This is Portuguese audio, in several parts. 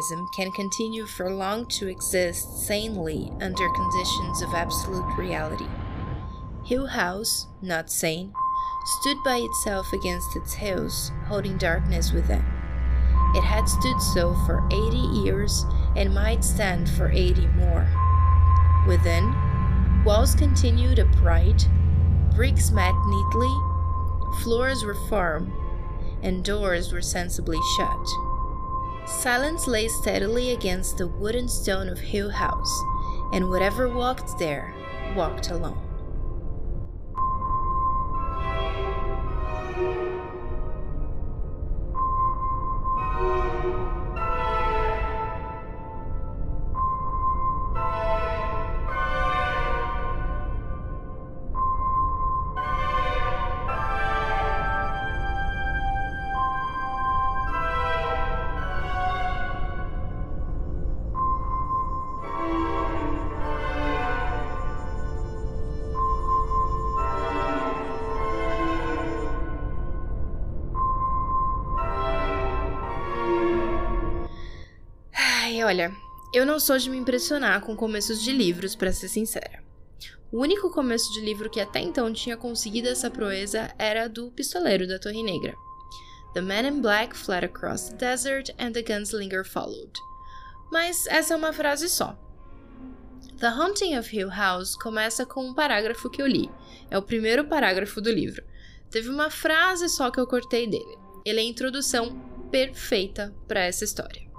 organism can continue for long to exist sanely under conditions of absolute reality. Hill House, not sane, stood by itself against its hills, holding darkness within. It had stood so for 80 years and might stand for 80 more. Within, walls continued upright, bricks met neatly, floors were firm, and doors were sensibly shut. Silence lay steadily against the wooden stone of Hill House, and whatever walked there walked alone. Olha, eu não sou de me impressionar com começos de livros, para ser sincera. O único começo de livro que até então tinha conseguido essa proeza era do Pistoleiro da Torre Negra. The Man in Black fled across the desert and the gunslinger followed. Mas essa é uma frase só. The Haunting of Hill House começa com um parágrafo que eu li. É o primeiro parágrafo do livro. Teve uma frase só que eu cortei dele. Ele é a introdução perfeita para essa história.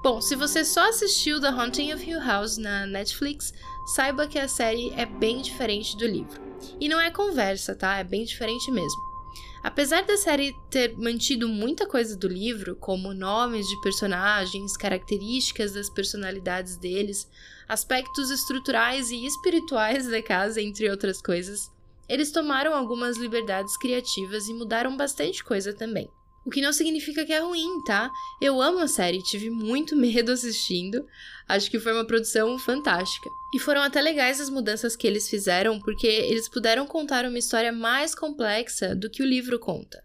Bom, se você só assistiu The Haunting of Hill House na Netflix, saiba que a série é bem diferente do livro. E não é conversa, tá? É bem diferente mesmo. Apesar da série ter mantido muita coisa do livro, como nomes de personagens, características das personalidades deles, aspectos estruturais e espirituais da casa, entre outras coisas, eles tomaram algumas liberdades criativas e mudaram bastante coisa também. O que não significa que é ruim, tá? Eu amo a série, tive muito medo assistindo. Acho que foi uma produção fantástica. E foram até legais as mudanças que eles fizeram, porque eles puderam contar uma história mais complexa do que o livro conta.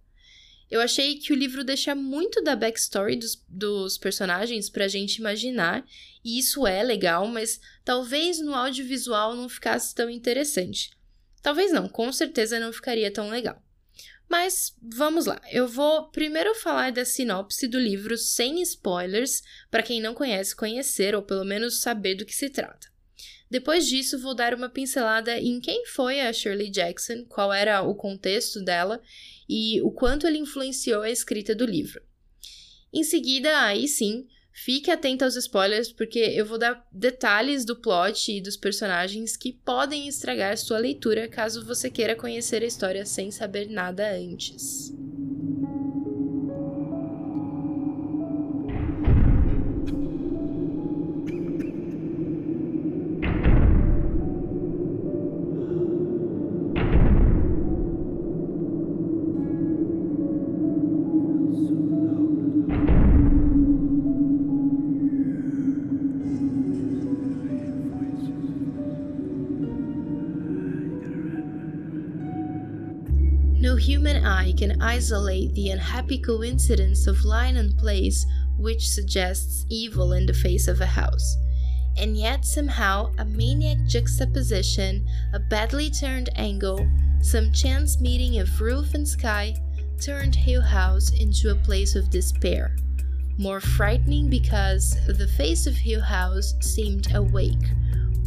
Eu achei que o livro deixa muito da backstory dos, dos personagens pra gente imaginar, e isso é legal, mas talvez no audiovisual não ficasse tão interessante. Talvez não, com certeza não ficaria tão legal. Mas vamos lá, eu vou primeiro falar da sinopse do livro sem spoilers, para quem não conhece conhecer ou pelo menos saber do que se trata. Depois disso, vou dar uma pincelada em quem foi a Shirley Jackson, qual era o contexto dela e o quanto ele influenciou a escrita do livro. Em seguida, aí sim, Fique atento aos spoilers, porque eu vou dar detalhes do plot e dos personagens que podem estragar sua leitura caso você queira conhecer a história sem saber nada antes. Isolate the unhappy coincidence of line and place which suggests evil in the face of a house. And yet, somehow, a maniac juxtaposition, a badly turned angle, some chance meeting of roof and sky turned Hill House into a place of despair. More frightening because the face of Hill House seemed awake,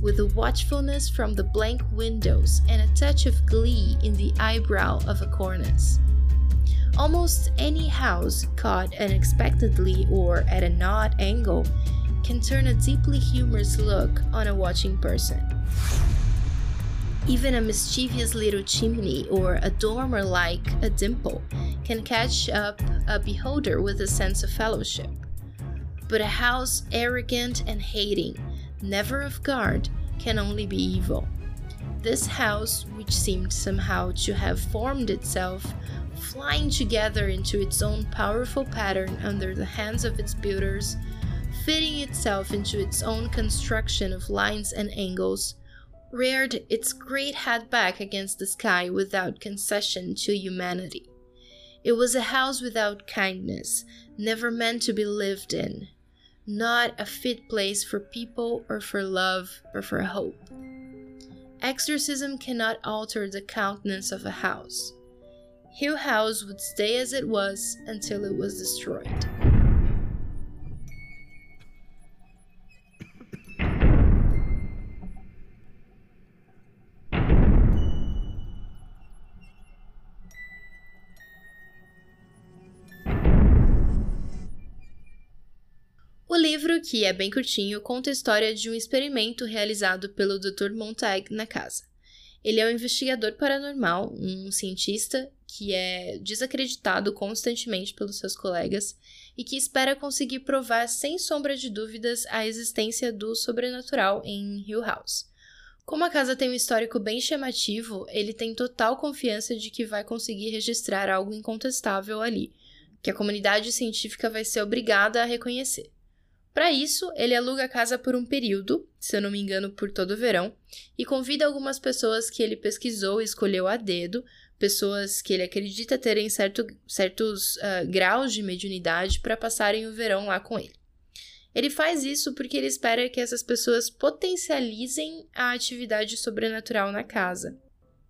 with a watchfulness from the blank windows and a touch of glee in the eyebrow of a cornice. Almost any house caught unexpectedly or at an odd angle can turn a deeply humorous look on a watching person. Even a mischievous little chimney or a dormer like a dimple can catch up a beholder with a sense of fellowship. But a house arrogant and hating, never of guard, can only be evil. This house, which seemed somehow to have formed itself, flying together into its own powerful pattern under the hands of its builders, fitting itself into its own construction of lines and angles, reared its great head back against the sky without concession to humanity. It was a house without kindness, never meant to be lived in, not a fit place for people or for love or for hope. Exorcism cannot alter the countenance of a house. Hill House would stay as it was until it was destroyed. O livro, que é bem curtinho, conta a história de um experimento realizado pelo Dr. Montag na casa. Ele é um investigador paranormal, um cientista que é desacreditado constantemente pelos seus colegas e que espera conseguir provar sem sombra de dúvidas a existência do sobrenatural em Hill House. Como a casa tem um histórico bem chamativo, ele tem total confiança de que vai conseguir registrar algo incontestável ali, que a comunidade científica vai ser obrigada a reconhecer. Para isso, ele aluga a casa por um período, se eu não me engano, por todo o verão, e convida algumas pessoas que ele pesquisou e escolheu a dedo, pessoas que ele acredita terem certo, certos uh, graus de mediunidade para passarem o verão lá com ele. Ele faz isso porque ele espera que essas pessoas potencializem a atividade sobrenatural na casa.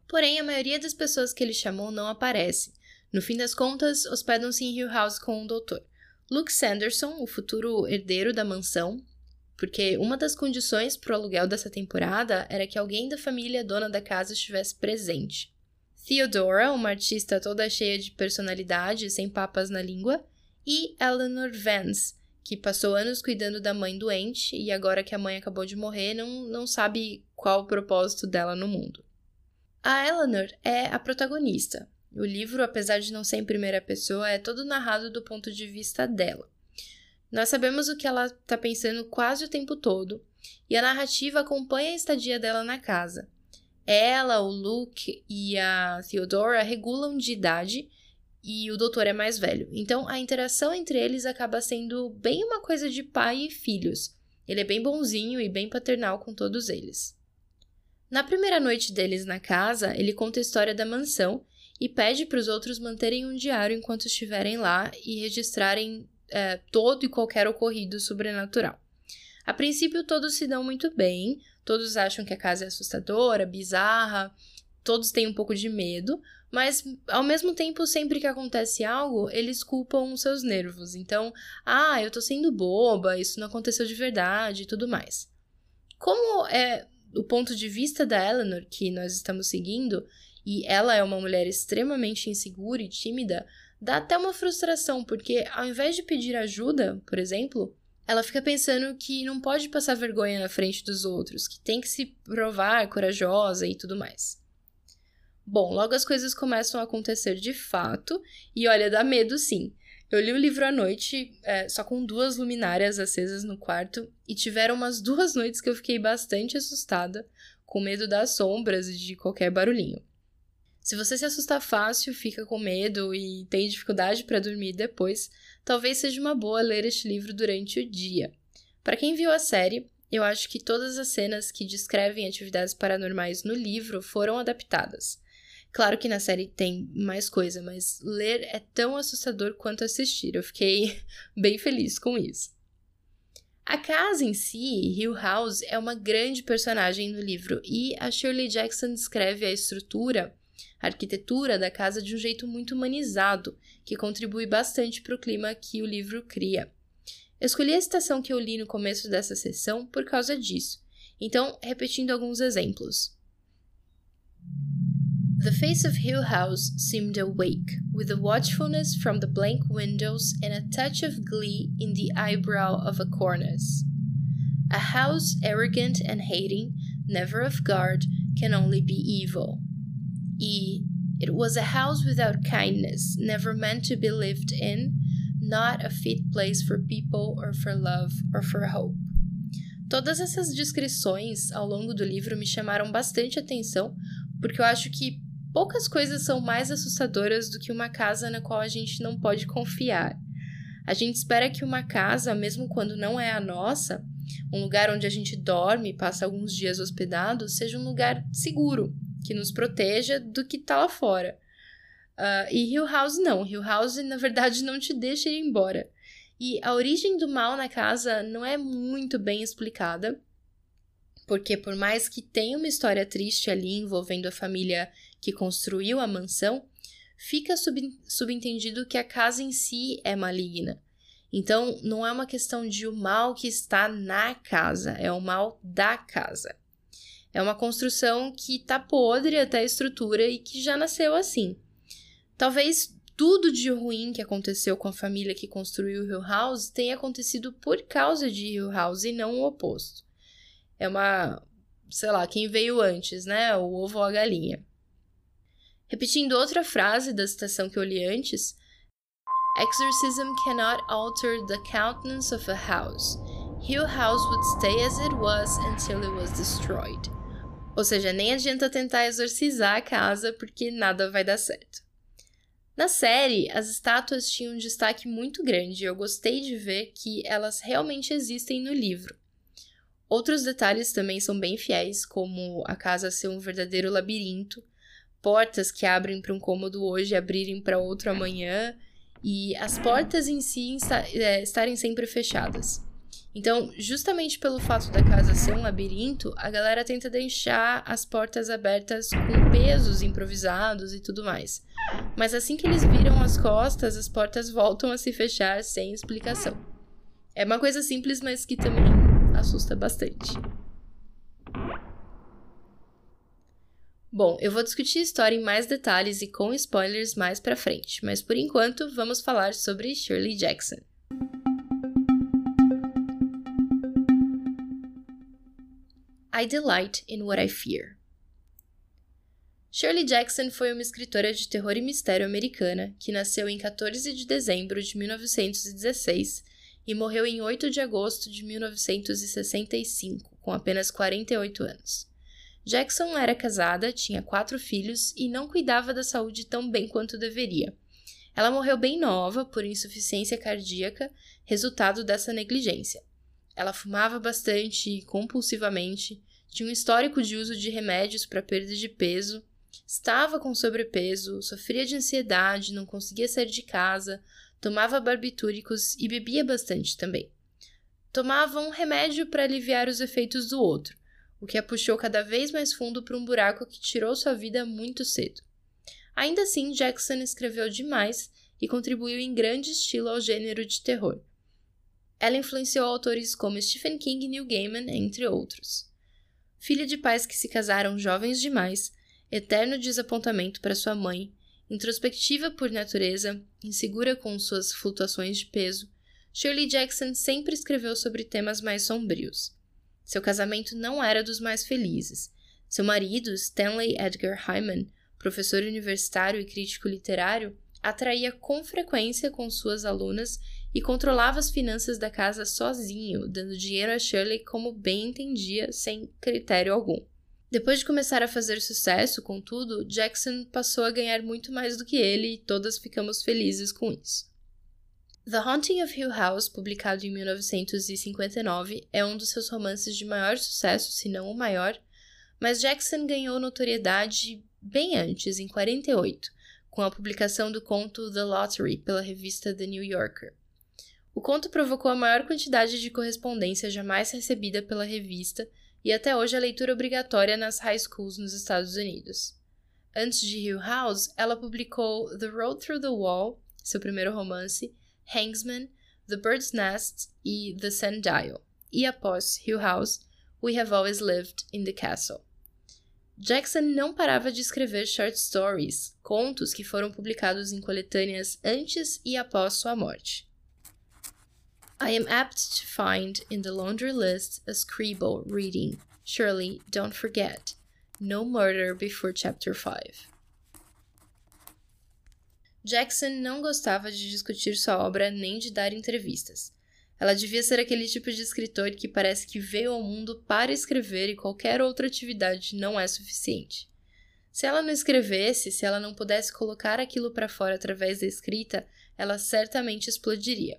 Porém, a maioria das pessoas que ele chamou não aparece. No fim das contas, hospedam-se em Hill House com o doutor. Luke Sanderson, o futuro herdeiro da mansão, porque uma das condições para o aluguel dessa temporada era que alguém da família dona da casa estivesse presente. Theodora, uma artista toda cheia de personalidade, sem papas na língua, e Eleanor Vance, que passou anos cuidando da mãe doente e agora que a mãe acabou de morrer, não, não sabe qual o propósito dela no mundo. A Eleanor é a protagonista, o livro, apesar de não ser em primeira pessoa, é todo narrado do ponto de vista dela. Nós sabemos o que ela está pensando quase o tempo todo, e a narrativa acompanha a estadia dela na casa. Ela, o Luke e a Theodora regulam de idade e o doutor é mais velho. Então a interação entre eles acaba sendo bem uma coisa de pai e filhos. Ele é bem bonzinho e bem paternal com todos eles. Na primeira noite deles na casa, ele conta a história da mansão e pede para os outros manterem um diário enquanto estiverem lá e registrarem é, todo e qualquer ocorrido sobrenatural. A princípio, todos se dão muito bem, todos acham que a casa é assustadora, bizarra, todos têm um pouco de medo, mas ao mesmo tempo, sempre que acontece algo, eles culpam seus nervos. Então, ah, eu tô sendo boba, isso não aconteceu de verdade e tudo mais. Como é o ponto de vista da Eleanor que nós estamos seguindo, e ela é uma mulher extremamente insegura e tímida, dá até uma frustração, porque ao invés de pedir ajuda, por exemplo, ela fica pensando que não pode passar vergonha na frente dos outros, que tem que se provar corajosa e tudo mais. Bom, logo as coisas começam a acontecer de fato, e olha, dá medo sim. Eu li o livro à noite, é, só com duas luminárias acesas no quarto, e tiveram umas duas noites que eu fiquei bastante assustada, com medo das sombras e de qualquer barulhinho. Se você se assusta fácil, fica com medo e tem dificuldade para dormir depois, talvez seja uma boa ler este livro durante o dia. Para quem viu a série, eu acho que todas as cenas que descrevem atividades paranormais no livro foram adaptadas. Claro que na série tem mais coisa, mas ler é tão assustador quanto assistir. Eu fiquei bem feliz com isso. A casa em si, Hill House, é uma grande personagem no livro e a Shirley Jackson descreve a estrutura a arquitetura da casa de um jeito muito humanizado, que contribui bastante para o clima que o livro cria. Eu escolhi a citação que eu li no começo dessa sessão por causa disso. Então, repetindo alguns exemplos. The face of Hill House seemed awake, with a watchfulness from the blank windows and a touch of glee in the eyebrow of a cornice. A house arrogant and hating, never of guard, can only be evil. E. It was a house without kindness, never meant to be lived in, not a fit place for people or for love or for hope. Todas essas descrições ao longo do livro me chamaram bastante atenção, porque eu acho que poucas coisas são mais assustadoras do que uma casa na qual a gente não pode confiar. A gente espera que uma casa, mesmo quando não é a nossa, um lugar onde a gente dorme e passa alguns dias hospedado, seja um lugar seguro, que nos proteja do que está lá fora. Uh, e Hill House não. Hill House, na verdade, não te deixa ir embora. E a origem do mal na casa não é muito bem explicada, porque por mais que tenha uma história triste ali envolvendo a família que construiu a mansão, fica sub subentendido que a casa em si é maligna. Então, não é uma questão de o mal que está na casa, é o mal da casa. É uma construção que tá podre até a estrutura e que já nasceu assim. Talvez tudo de ruim que aconteceu com a família que construiu Hill House tenha acontecido por causa de Hill House e não o oposto. É uma, sei lá, quem veio antes, né? O ovo ou a galinha. Repetindo outra frase da citação que eu li antes, Exorcism cannot alter the countenance of a house. Hill House would stay as it was until it was destroyed. Ou seja, nem adianta tentar exorcizar a casa porque nada vai dar certo. Na série, as estátuas tinham um destaque muito grande e eu gostei de ver que elas realmente existem no livro. Outros detalhes também são bem fiéis, como a casa ser um verdadeiro labirinto, portas que abrem para um cômodo hoje abrirem para outro amanhã, e as portas em si é, estarem sempre fechadas. Então, justamente pelo fato da casa ser um labirinto, a galera tenta deixar as portas abertas com pesos improvisados e tudo mais. Mas assim que eles viram as costas, as portas voltam a se fechar sem explicação. É uma coisa simples, mas que também assusta bastante. Bom, eu vou discutir a história em mais detalhes e com spoilers mais pra frente, mas por enquanto vamos falar sobre Shirley Jackson. I delight in what I fear. Shirley Jackson foi uma escritora de terror e mistério americana que nasceu em 14 de dezembro de 1916 e morreu em 8 de agosto de 1965, com apenas 48 anos. Jackson era casada, tinha quatro filhos e não cuidava da saúde tão bem quanto deveria. Ela morreu bem nova por insuficiência cardíaca, resultado dessa negligência. Ela fumava bastante compulsivamente, tinha um histórico de uso de remédios para perda de peso, estava com sobrepeso, sofria de ansiedade, não conseguia sair de casa, tomava barbitúricos e bebia bastante também. Tomava um remédio para aliviar os efeitos do outro, o que a puxou cada vez mais fundo para um buraco que tirou sua vida muito cedo. Ainda assim, Jackson escreveu demais e contribuiu em grande estilo ao gênero de terror. Ela influenciou autores como Stephen King e Neil Gaiman, entre outros. Filha de pais que se casaram jovens demais, eterno desapontamento para sua mãe, introspectiva por natureza, insegura com suas flutuações de peso, Shirley Jackson sempre escreveu sobre temas mais sombrios. Seu casamento não era dos mais felizes. Seu marido, Stanley Edgar Hyman, professor universitário e crítico literário, atraía com frequência com suas alunas e controlava as finanças da casa sozinho, dando dinheiro a Shirley como bem entendia, sem critério algum. Depois de começar a fazer sucesso, contudo, Jackson passou a ganhar muito mais do que ele e todas ficamos felizes com isso. The Haunting of Hill House, publicado em 1959, é um dos seus romances de maior sucesso, se não o maior, mas Jackson ganhou notoriedade bem antes, em 48, com a publicação do conto The Lottery pela revista The New Yorker. O conto provocou a maior quantidade de correspondência jamais recebida pela revista e até hoje é leitura obrigatória nas high schools nos Estados Unidos. Antes de Hill House, ela publicou The Road Through the Wall, seu primeiro romance, Hangsman, The Bird's Nest e The Sundial, e após Hill House, We Have Always Lived in the Castle. Jackson não parava de escrever short stories, contos que foram publicados em coletâneas antes e após sua morte. I am apt to find in the laundry list a scribble reading, Surely, don't forget, no murder before chapter 5. Jackson não gostava de discutir sua obra nem de dar entrevistas. Ela devia ser aquele tipo de escritor que parece que veio ao mundo para escrever e qualquer outra atividade não é suficiente. Se ela não escrevesse, se ela não pudesse colocar aquilo para fora através da escrita, ela certamente explodiria.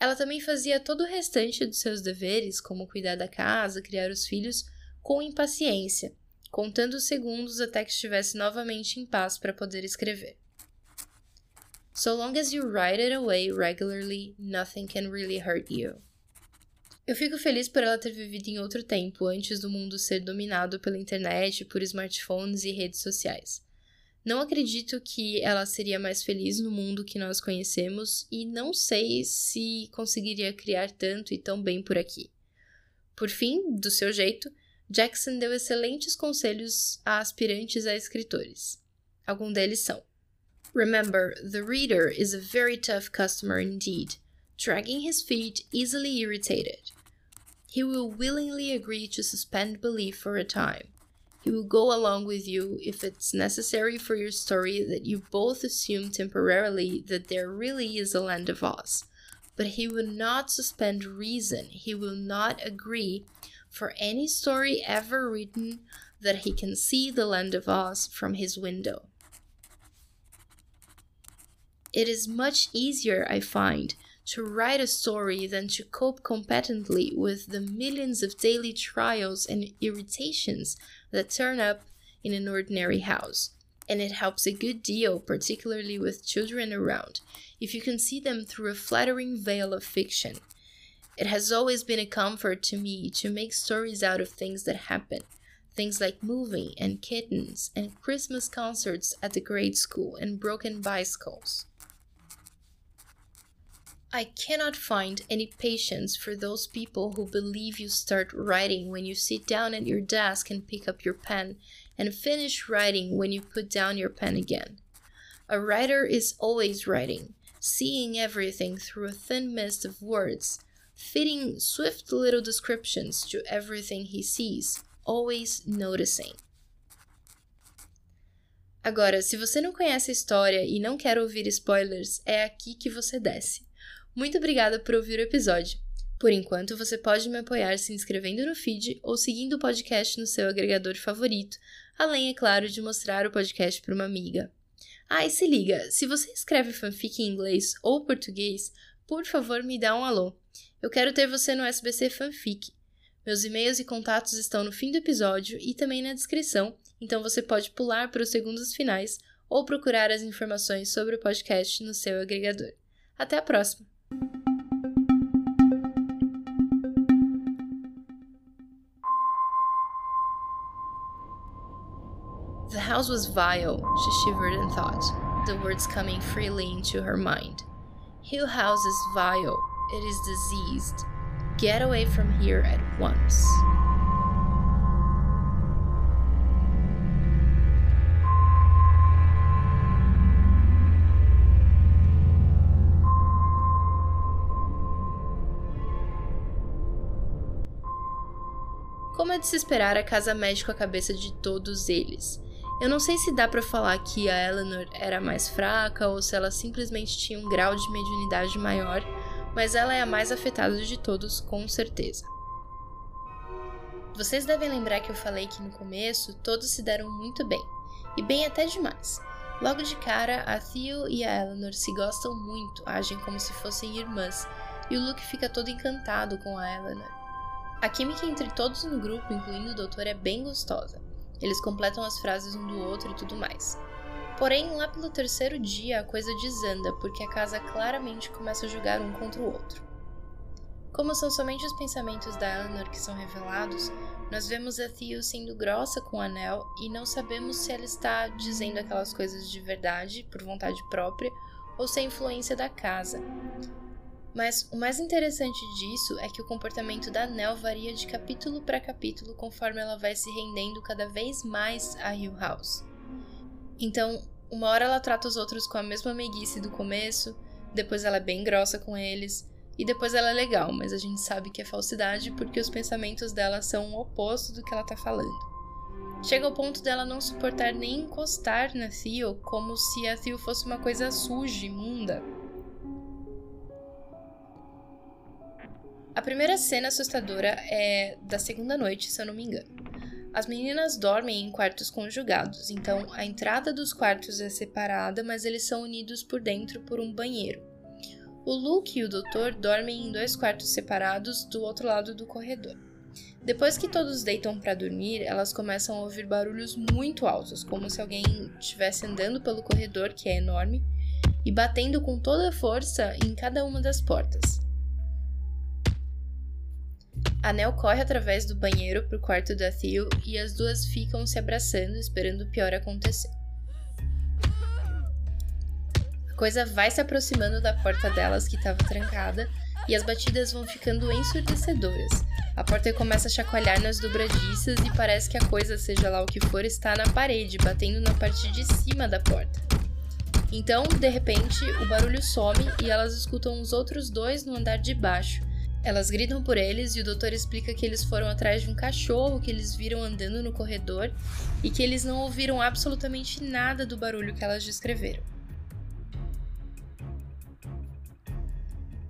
Ela também fazia todo o restante dos seus deveres, como cuidar da casa, criar os filhos, com impaciência, contando os segundos até que estivesse novamente em paz para poder escrever. So long as you write it away regularly, nothing can really hurt you. Eu fico feliz por ela ter vivido em outro tempo, antes do mundo ser dominado pela internet, por smartphones e redes sociais. Não acredito que ela seria mais feliz no mundo que nós conhecemos e não sei se conseguiria criar tanto e tão bem por aqui. Por fim, do seu jeito, Jackson deu excelentes conselhos a aspirantes a escritores. Alguns deles são: Remember, the reader is a very tough customer indeed, dragging his feet, easily irritated. He will willingly agree to suspend belief for a time. He will go along with you if it's necessary for your story that you both assume temporarily that there really is a land of Oz. But he will not suspend reason. He will not agree for any story ever written that he can see the land of Oz from his window. It is much easier, I find, to write a story than to cope competently with the millions of daily trials and irritations that turn up in an ordinary house. And it helps a good deal, particularly with children around, if you can see them through a flattering veil of fiction. It has always been a comfort to me to make stories out of things that happen. Things like moving and kittens and Christmas concerts at the grade school and broken bicycles. I cannot find any patience for those people who believe you start writing when you sit down at your desk and pick up your pen, and finish writing when you put down your pen again. A writer is always writing, seeing everything through a thin mist of words, fitting swift little descriptions to everything he sees, always noticing. Agora, se você não conhece a história e não quer ouvir spoilers, é aqui que você desce. Muito obrigada por ouvir o episódio. Por enquanto, você pode me apoiar se inscrevendo no feed ou seguindo o podcast no seu agregador favorito, além, é claro, de mostrar o podcast para uma amiga. Ah, e se liga, se você escreve fanfic em inglês ou português, por favor me dá um alô. Eu quero ter você no SBC Fanfic. Meus e-mails e contatos estão no fim do episódio e também na descrição, então você pode pular para os segundos finais ou procurar as informações sobre o podcast no seu agregador. Até a próxima! The house was vile, she shivered and thought, the words coming freely into her mind. Hill House is vile, it is diseased. Get away from here at once. Como é de se esperar, a casa com a cabeça de todos eles. Eu não sei se dá para falar que a Eleanor era mais fraca ou se ela simplesmente tinha um grau de mediunidade maior, mas ela é a mais afetada de todos, com certeza. Vocês devem lembrar que eu falei que no começo todos se deram muito bem, e bem até demais. Logo de cara, a Theo e a Eleanor se gostam muito, agem como se fossem irmãs, e o Luke fica todo encantado com a Eleanor. A química entre todos no grupo, incluindo o doutor, é bem gostosa. Eles completam as frases um do outro e tudo mais. Porém, lá pelo terceiro dia a coisa desanda, porque a casa claramente começa a julgar um contra o outro. Como são somente os pensamentos da Eleanor que são revelados, nós vemos a Theo sendo grossa com o anel e não sabemos se ela está dizendo aquelas coisas de verdade, por vontade própria, ou se é influência da casa. Mas o mais interessante disso é que o comportamento da Nell varia de capítulo para capítulo conforme ela vai se rendendo cada vez mais a Hill House. Então, uma hora ela trata os outros com a mesma meiguice do começo, depois ela é bem grossa com eles, e depois ela é legal, mas a gente sabe que é falsidade porque os pensamentos dela são o oposto do que ela tá falando. Chega ao ponto dela não suportar nem encostar na Theo, como se a Theo fosse uma coisa suja, imunda, A primeira cena assustadora é da segunda noite, se eu não me engano. As meninas dormem em quartos conjugados, então a entrada dos quartos é separada, mas eles são unidos por dentro por um banheiro. O Luke e o Doutor dormem em dois quartos separados do outro lado do corredor. Depois que todos deitam para dormir, elas começam a ouvir barulhos muito altos, como se alguém estivesse andando pelo corredor, que é enorme, e batendo com toda a força em cada uma das portas. A Nell corre através do banheiro para o quarto da Theo e as duas ficam se abraçando, esperando o pior acontecer. A coisa vai se aproximando da porta delas, que estava trancada, e as batidas vão ficando ensurdecedoras. A porta começa a chacoalhar nas dobradiças e parece que a coisa, seja lá o que for, está na parede, batendo na parte de cima da porta. Então, de repente, o barulho some e elas escutam os outros dois no andar de baixo. Elas gritam por eles e o doutor explica que eles foram atrás de um cachorro que eles viram andando no corredor e que eles não ouviram absolutamente nada do barulho que elas descreveram.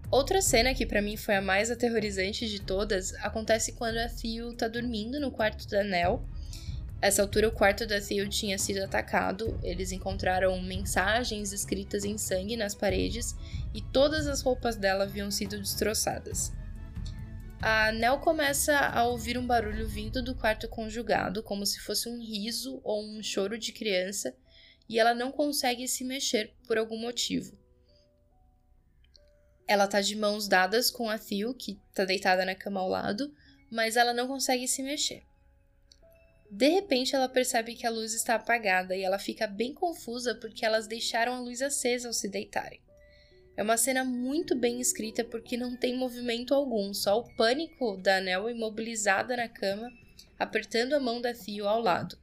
Outra cena que para mim foi a mais aterrorizante de todas acontece quando a Theo tá dormindo no quarto da Nell. Essa altura o quarto da Theo tinha sido atacado, eles encontraram mensagens escritas em sangue nas paredes e todas as roupas dela haviam sido destroçadas. A Nell começa a ouvir um barulho vindo do quarto conjugado, como se fosse um riso ou um choro de criança, e ela não consegue se mexer por algum motivo. Ela tá de mãos dadas com a Theo, que tá deitada na cama ao lado, mas ela não consegue se mexer. De repente, ela percebe que a luz está apagada e ela fica bem confusa porque elas deixaram a luz acesa ao se deitarem. É uma cena muito bem escrita porque não tem movimento algum, só o pânico da Anel imobilizada na cama, apertando a mão da Theo ao lado.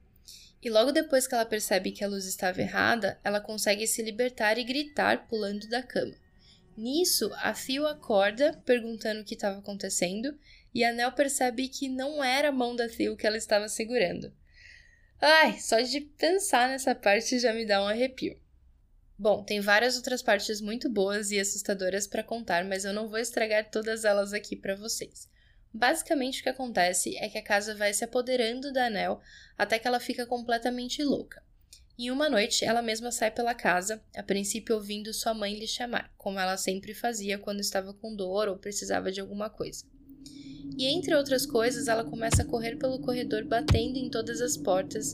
E logo depois que ela percebe que a luz estava errada, ela consegue se libertar e gritar pulando da cama. Nisso, a Phil acorda, perguntando o que estava acontecendo, e a Nell percebe que não era a mão da Phil que ela estava segurando. Ai, só de pensar nessa parte já me dá um arrepio. Bom, tem várias outras partes muito boas e assustadoras para contar, mas eu não vou estragar todas elas aqui para vocês. Basicamente, o que acontece é que a casa vai se apoderando da Nell até que ela fica completamente louca. E uma noite, ela mesma sai pela casa, a princípio ouvindo sua mãe lhe chamar, como ela sempre fazia quando estava com dor ou precisava de alguma coisa. E entre outras coisas, ela começa a correr pelo corredor batendo em todas as portas,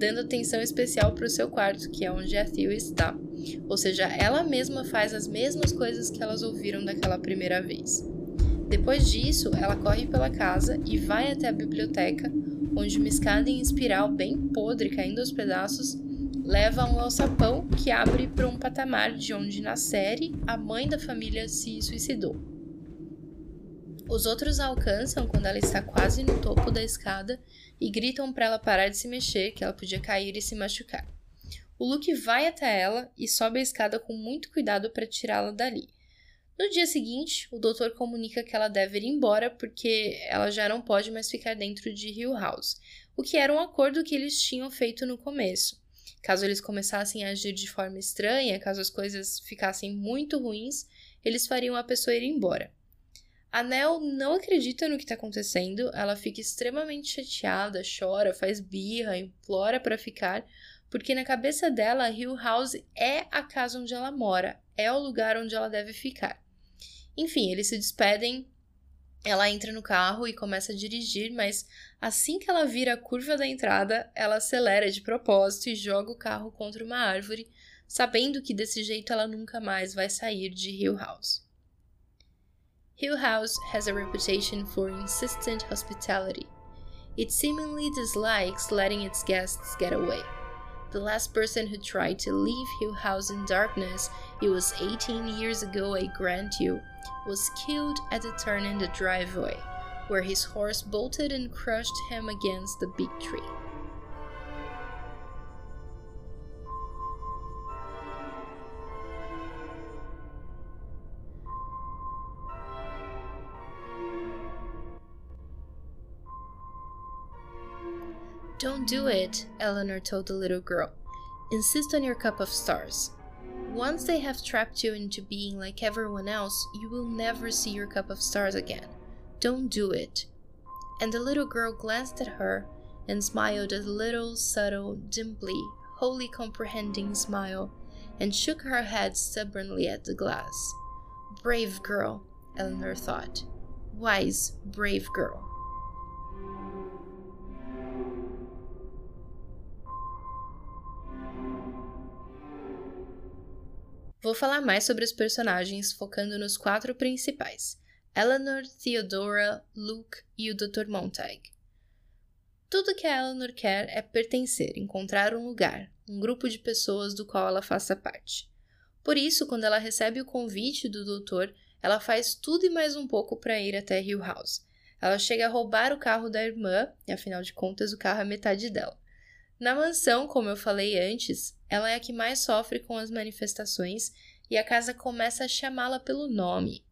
dando atenção especial para o seu quarto, que é onde a Theo está. Ou seja, ela mesma faz as mesmas coisas que elas ouviram daquela primeira vez. Depois disso, ela corre pela casa e vai até a biblioteca, onde uma escada em espiral bem podre caindo aos pedaços leva um alçapão que abre para um patamar de onde na série a mãe da família se suicidou. Os outros a alcançam quando ela está quase no topo da escada e gritam para ela parar de se mexer, que ela podia cair e se machucar. O Luke vai até ela e sobe a escada com muito cuidado para tirá-la dali. No dia seguinte, o doutor comunica que ela deve ir embora porque ela já não pode mais ficar dentro de Hill House, o que era um acordo que eles tinham feito no começo. Caso eles começassem a agir de forma estranha, caso as coisas ficassem muito ruins, eles fariam a pessoa ir embora. A Nell não acredita no que está acontecendo, ela fica extremamente chateada, chora, faz birra, implora para ficar, porque na cabeça dela, Hill House é a casa onde ela mora, é o lugar onde ela deve ficar. Enfim, eles se despedem ela entra no carro e começa a dirigir, mas assim que ela vira a curva da entrada, ela acelera de propósito e joga o carro contra uma árvore, sabendo que desse jeito ela nunca mais vai sair de Hill House. Hill House has a reputation for insistent hospitality. It seemingly dislikes letting its guests get away. The last person who tried to leave Hill House in darkness, it was 18 years ago, I grant you, was killed at a turn in the driveway, where his horse bolted and crushed him against the big tree. Don't do it, Eleanor told the little girl. Insist on your cup of stars. Once they have trapped you into being like everyone else, you will never see your cup of stars again. Don't do it. And the little girl glanced at her and smiled a little, subtle, dimply, wholly comprehending smile, and shook her head stubbornly at the glass. Brave girl, Eleanor thought. Wise, brave girl. Vou falar mais sobre os personagens, focando nos quatro principais: Eleanor, Theodora, Luke e o Dr. Montag. Tudo que a Eleanor quer é pertencer, encontrar um lugar, um grupo de pessoas do qual ela faça parte. Por isso, quando ela recebe o convite do doutor, ela faz tudo e mais um pouco para ir até Hill House. Ela chega a roubar o carro da irmã, e afinal de contas, o carro é metade dela. Na mansão, como eu falei antes, ela é a que mais sofre com as manifestações e a casa começa a chamá-la pelo nome.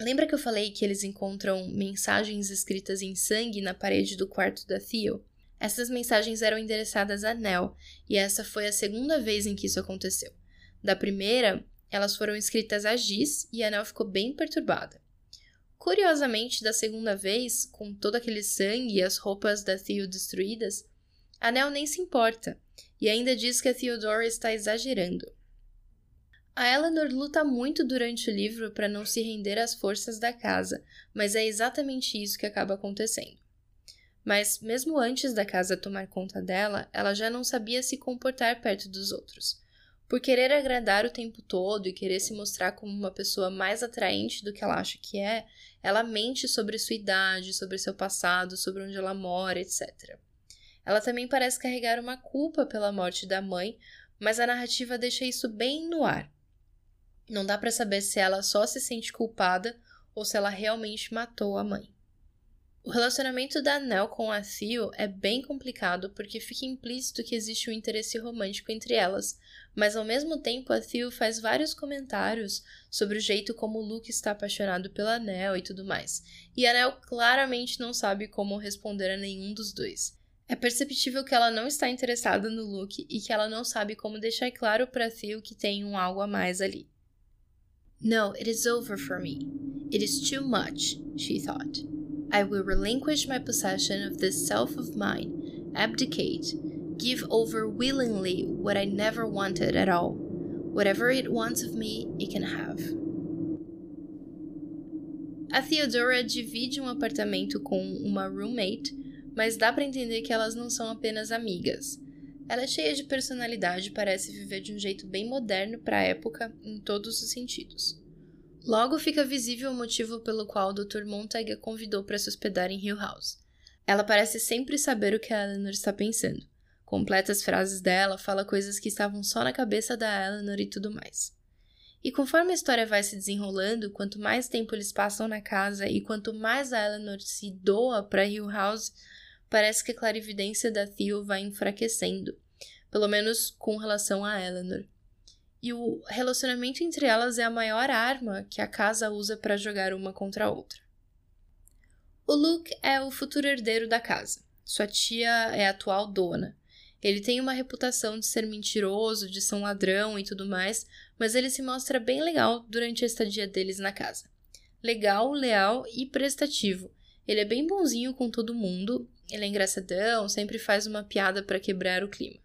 Lembra que eu falei que eles encontram mensagens escritas em sangue na parede do quarto da Theo? Essas mensagens eram endereçadas a Nell, e essa foi a segunda vez em que isso aconteceu. Da primeira, elas foram escritas a Giz e a Nell ficou bem perturbada. Curiosamente, da segunda vez, com todo aquele sangue e as roupas da Theo destruídas, a Nell nem se importa e ainda diz que a Theodora está exagerando. A Eleanor luta muito durante o livro para não se render às forças da casa, mas é exatamente isso que acaba acontecendo. Mas, mesmo antes da casa tomar conta dela, ela já não sabia se comportar perto dos outros. Por querer agradar o tempo todo e querer se mostrar como uma pessoa mais atraente do que ela acha que é, ela mente sobre sua idade, sobre seu passado, sobre onde ela mora, etc. Ela também parece carregar uma culpa pela morte da mãe, mas a narrativa deixa isso bem no ar. Não dá para saber se ela só se sente culpada ou se ela realmente matou a mãe. O relacionamento da Nell com a Theo é bem complicado porque fica implícito que existe um interesse romântico entre elas, mas ao mesmo tempo a Theo faz vários comentários sobre o jeito como Luke está apaixonado pela Nell e tudo mais, e a Nell claramente não sabe como responder a nenhum dos dois. É perceptível que ela não está interessada no Luke e que ela não sabe como deixar claro para Theo que tem um algo a mais ali. No, it is over for me. It is too much, she thought. I will relinquish my possession of this self of mine, abdicate, give over willingly what I never wanted at all. Whatever it wants of me, it can have. A Theodora divide um apartamento com uma roommate, mas dá para entender que elas não são apenas amigas. Ela é cheia de personalidade e parece viver de um jeito bem moderno para a época em todos os sentidos. Logo fica visível o motivo pelo qual o Dr. Montag a convidou para se hospedar em Hill House. Ela parece sempre saber o que a Eleanor está pensando. Completa as frases dela, fala coisas que estavam só na cabeça da Eleanor e tudo mais. E conforme a história vai se desenrolando, quanto mais tempo eles passam na casa e quanto mais a Eleanor se doa para Hill House, parece que a clarividência da Theo vai enfraquecendo, pelo menos com relação a Eleanor e o relacionamento entre elas é a maior arma que a casa usa para jogar uma contra a outra. O Luke é o futuro herdeiro da casa. Sua tia é a atual dona. Ele tem uma reputação de ser mentiroso, de ser um ladrão e tudo mais, mas ele se mostra bem legal durante a estadia deles na casa. Legal, leal e prestativo. Ele é bem bonzinho com todo mundo, ele é engraçadão, sempre faz uma piada para quebrar o clima.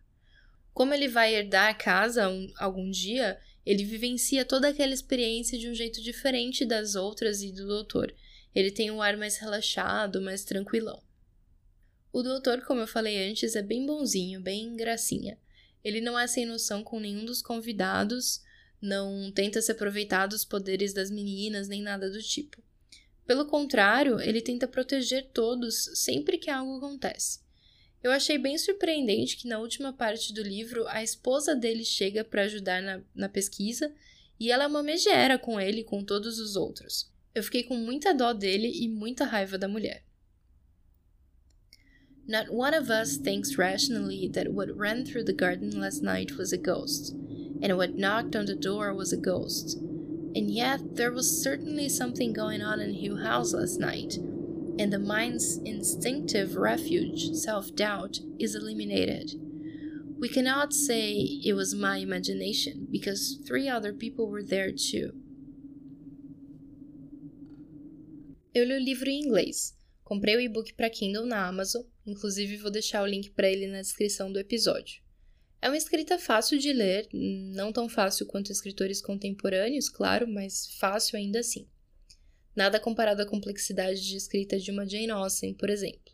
Como ele vai herdar a casa um, algum dia, ele vivencia toda aquela experiência de um jeito diferente das outras e do doutor. Ele tem um ar mais relaxado, mais tranquilão. O doutor, como eu falei antes, é bem bonzinho, bem gracinha. Ele não é sem noção com nenhum dos convidados, não tenta se aproveitar dos poderes das meninas, nem nada do tipo. Pelo contrário, ele tenta proteger todos sempre que algo acontece. Eu achei bem surpreendente que na última parte do livro a esposa dele chega para ajudar na, na pesquisa e ela é uma megera com ele e com todos os outros. Eu fiquei com muita dó dele e muita raiva da mulher. Not one of us thinks rationally that what ran through the garden last night was a ghost, and what knocked on the door was a ghost. And yet there was certainly something going on in Hugh House last night, and the mind's instinctive refuge, self doubt, is eliminated. We cannot say it was my imagination because three other people were there too. Eu li o livro em inglês. Comprei o e-book para Kindle na Amazon, inclusive vou deixar o link para ele na descrição do episódio. É uma escrita fácil de ler, não tão fácil quanto escritores contemporâneos, claro, mas fácil ainda assim nada comparado à complexidade de escrita de uma Jane Austen, por exemplo.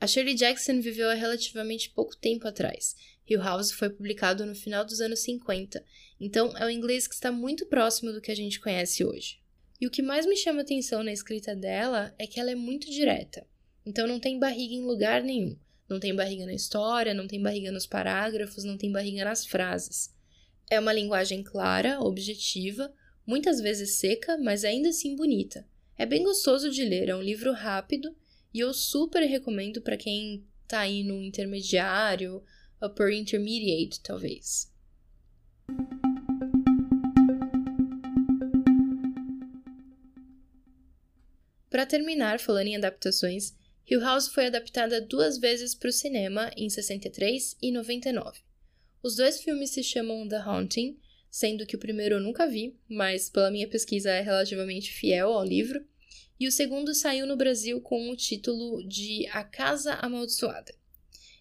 A Shirley Jackson viveu há relativamente pouco tempo atrás, Hill House foi publicado no final dos anos 50, então é um inglês que está muito próximo do que a gente conhece hoje. E o que mais me chama atenção na escrita dela é que ela é muito direta, então não tem barriga em lugar nenhum. Não tem barriga na história, não tem barriga nos parágrafos, não tem barriga nas frases. É uma linguagem clara, objetiva, muitas vezes seca, mas ainda assim bonita. É bem gostoso de ler, é um livro rápido e eu super recomendo para quem tá aí no intermediário, upper intermediate, talvez. Para terminar, falando em adaptações, Hill House foi adaptada duas vezes para o cinema, em 63 e 99. Os dois filmes se chamam The Haunting, sendo que o primeiro eu nunca vi, mas pela minha pesquisa é relativamente fiel ao livro, e o segundo saiu no Brasil com o título de A Casa Amaldiçoada.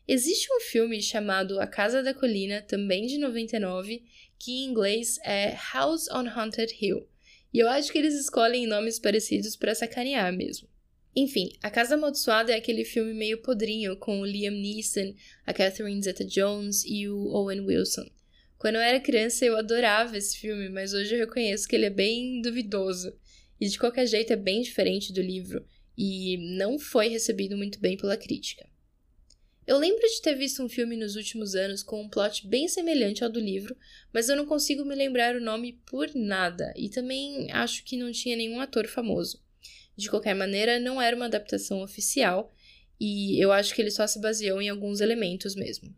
Existe um filme chamado A Casa da Colina, também de 99, que em inglês é House on Haunted Hill, e eu acho que eles escolhem nomes parecidos para sacanear mesmo. Enfim, A Casa Amaldiçoada é aquele filme meio podrinho com o Liam Neeson, a Catherine Zeta-Jones e o Owen Wilson. Quando eu era criança eu adorava esse filme, mas hoje eu reconheço que ele é bem duvidoso. E de qualquer jeito é bem diferente do livro e não foi recebido muito bem pela crítica. Eu lembro de ter visto um filme nos últimos anos com um plot bem semelhante ao do livro, mas eu não consigo me lembrar o nome por nada, e também acho que não tinha nenhum ator famoso. De qualquer maneira, não era uma adaptação oficial, e eu acho que ele só se baseou em alguns elementos mesmo.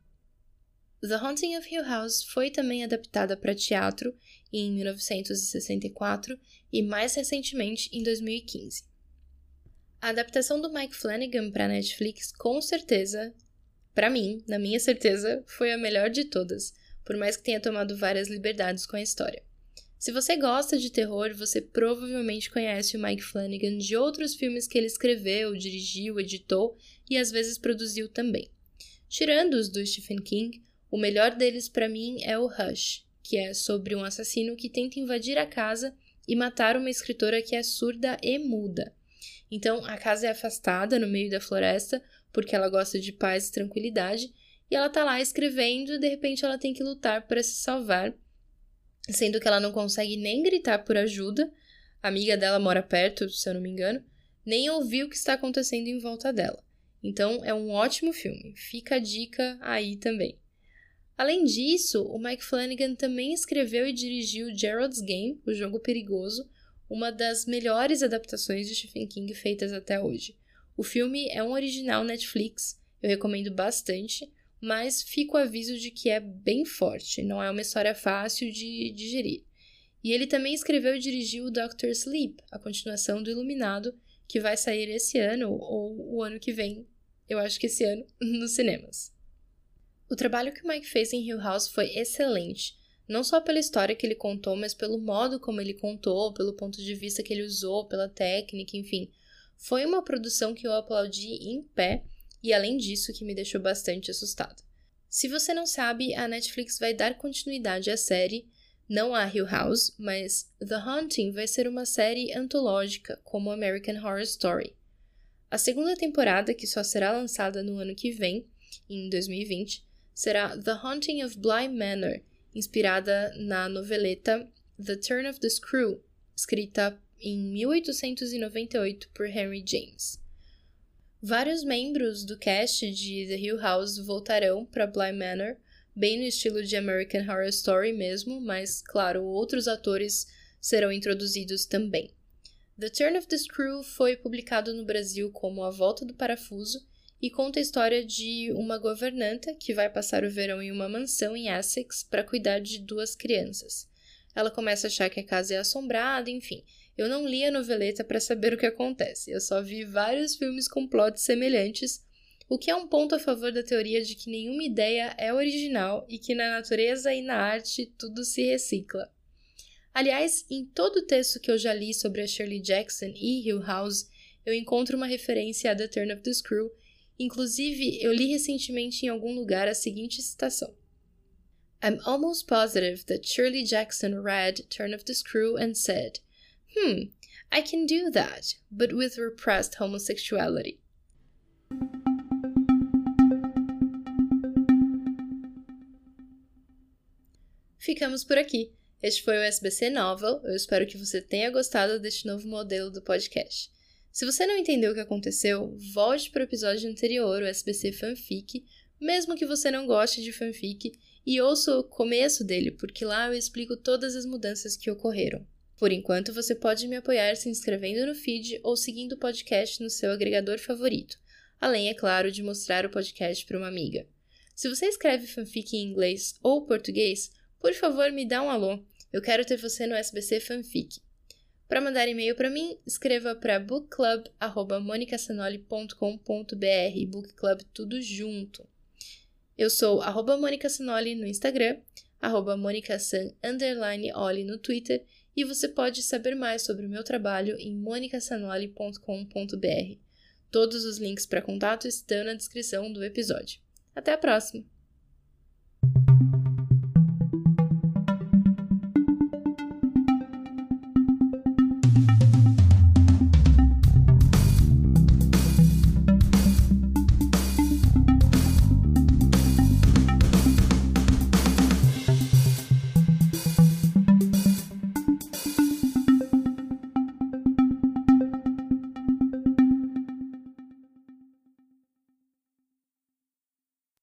The Haunting of Hill House foi também adaptada para teatro em 1964 e mais recentemente em 2015. A adaptação do Mike Flanagan para Netflix, com certeza, para mim, na minha certeza, foi a melhor de todas, por mais que tenha tomado várias liberdades com a história. Se você gosta de terror, você provavelmente conhece o Mike Flanagan de outros filmes que ele escreveu, dirigiu, editou e às vezes produziu também. Tirando os do Stephen King, o melhor deles para mim é o Hush, que é sobre um assassino que tenta invadir a casa e matar uma escritora que é surda e muda. Então, a casa é afastada no meio da floresta porque ela gosta de paz e tranquilidade, e ela tá lá escrevendo e de repente ela tem que lutar para se salvar sendo que ela não consegue nem gritar por ajuda, a amiga dela mora perto, se eu não me engano, nem ouvir o que está acontecendo em volta dela. Então é um ótimo filme, fica a dica aí também. Além disso, o Mike Flanagan também escreveu e dirigiu Gerald's Game, o jogo perigoso, uma das melhores adaptações de Stephen King feitas até hoje. O filme é um original Netflix, eu recomendo bastante mas fica o aviso de que é bem forte, não é uma história fácil de digerir. E ele também escreveu e dirigiu Doctor Sleep, a continuação do Iluminado, que vai sair esse ano ou o ano que vem, eu acho que esse ano, nos cinemas. O trabalho que o Mike fez em Hill House foi excelente, não só pela história que ele contou, mas pelo modo como ele contou, pelo ponto de vista que ele usou, pela técnica, enfim. Foi uma produção que eu aplaudi em pé e além disso que me deixou bastante assustado. Se você não sabe, a Netflix vai dar continuidade à série, não a Hill House, mas The Haunting vai ser uma série antológica, como American Horror Story. A segunda temporada, que só será lançada no ano que vem, em 2020, será The Haunting of Bly Manor, inspirada na noveleta The Turn of the Screw, escrita em 1898 por Henry James. Vários membros do cast de The Hill House voltarão para Bly Manor, bem no estilo de American Horror Story mesmo, mas, claro, outros atores serão introduzidos também. The Turn of the Screw foi publicado no Brasil como A Volta do Parafuso e conta a história de uma governanta que vai passar o verão em uma mansão em Essex para cuidar de duas crianças. Ela começa a achar que a casa é assombrada, enfim, eu não li a noveleta para saber o que acontece, eu só vi vários filmes com plots semelhantes, o que é um ponto a favor da teoria de que nenhuma ideia é original e que na natureza e na arte tudo se recicla. Aliás, em todo o texto que eu já li sobre a Shirley Jackson e Hill House, eu encontro uma referência a The Turn of the Screw. Inclusive, eu li recentemente em algum lugar a seguinte citação: I'm almost positive that Shirley Jackson read Turn of the Screw and said, Hmm, I can do that, but with repressed homosexuality. ficamos por aqui. Este foi o SBC Novel. Eu espero que você tenha gostado deste novo modelo do podcast. Se você não entendeu o que aconteceu, volte para o episódio anterior, o SBC Fanfic, mesmo que você não goste de fanfic, e ouça o começo dele, porque lá eu explico todas as mudanças que ocorreram. Por enquanto, você pode me apoiar se inscrevendo no feed ou seguindo o podcast no seu agregador favorito, além, é claro, de mostrar o podcast para uma amiga. Se você escreve fanfic em inglês ou português, por favor me dá um alô. Eu quero ter você no SBC Fanfic. Para mandar e-mail para mim, escreva para bookclub@monicasanoli.com.br, bookclub tudo junto. Eu sou arroba Mônica Sanoli no Instagram, arroba monicasan, underline Oli no Twitter, e você pode saber mais sobre o meu trabalho em monicasanoli.com.br. Todos os links para contato estão na descrição do episódio. Até a próxima!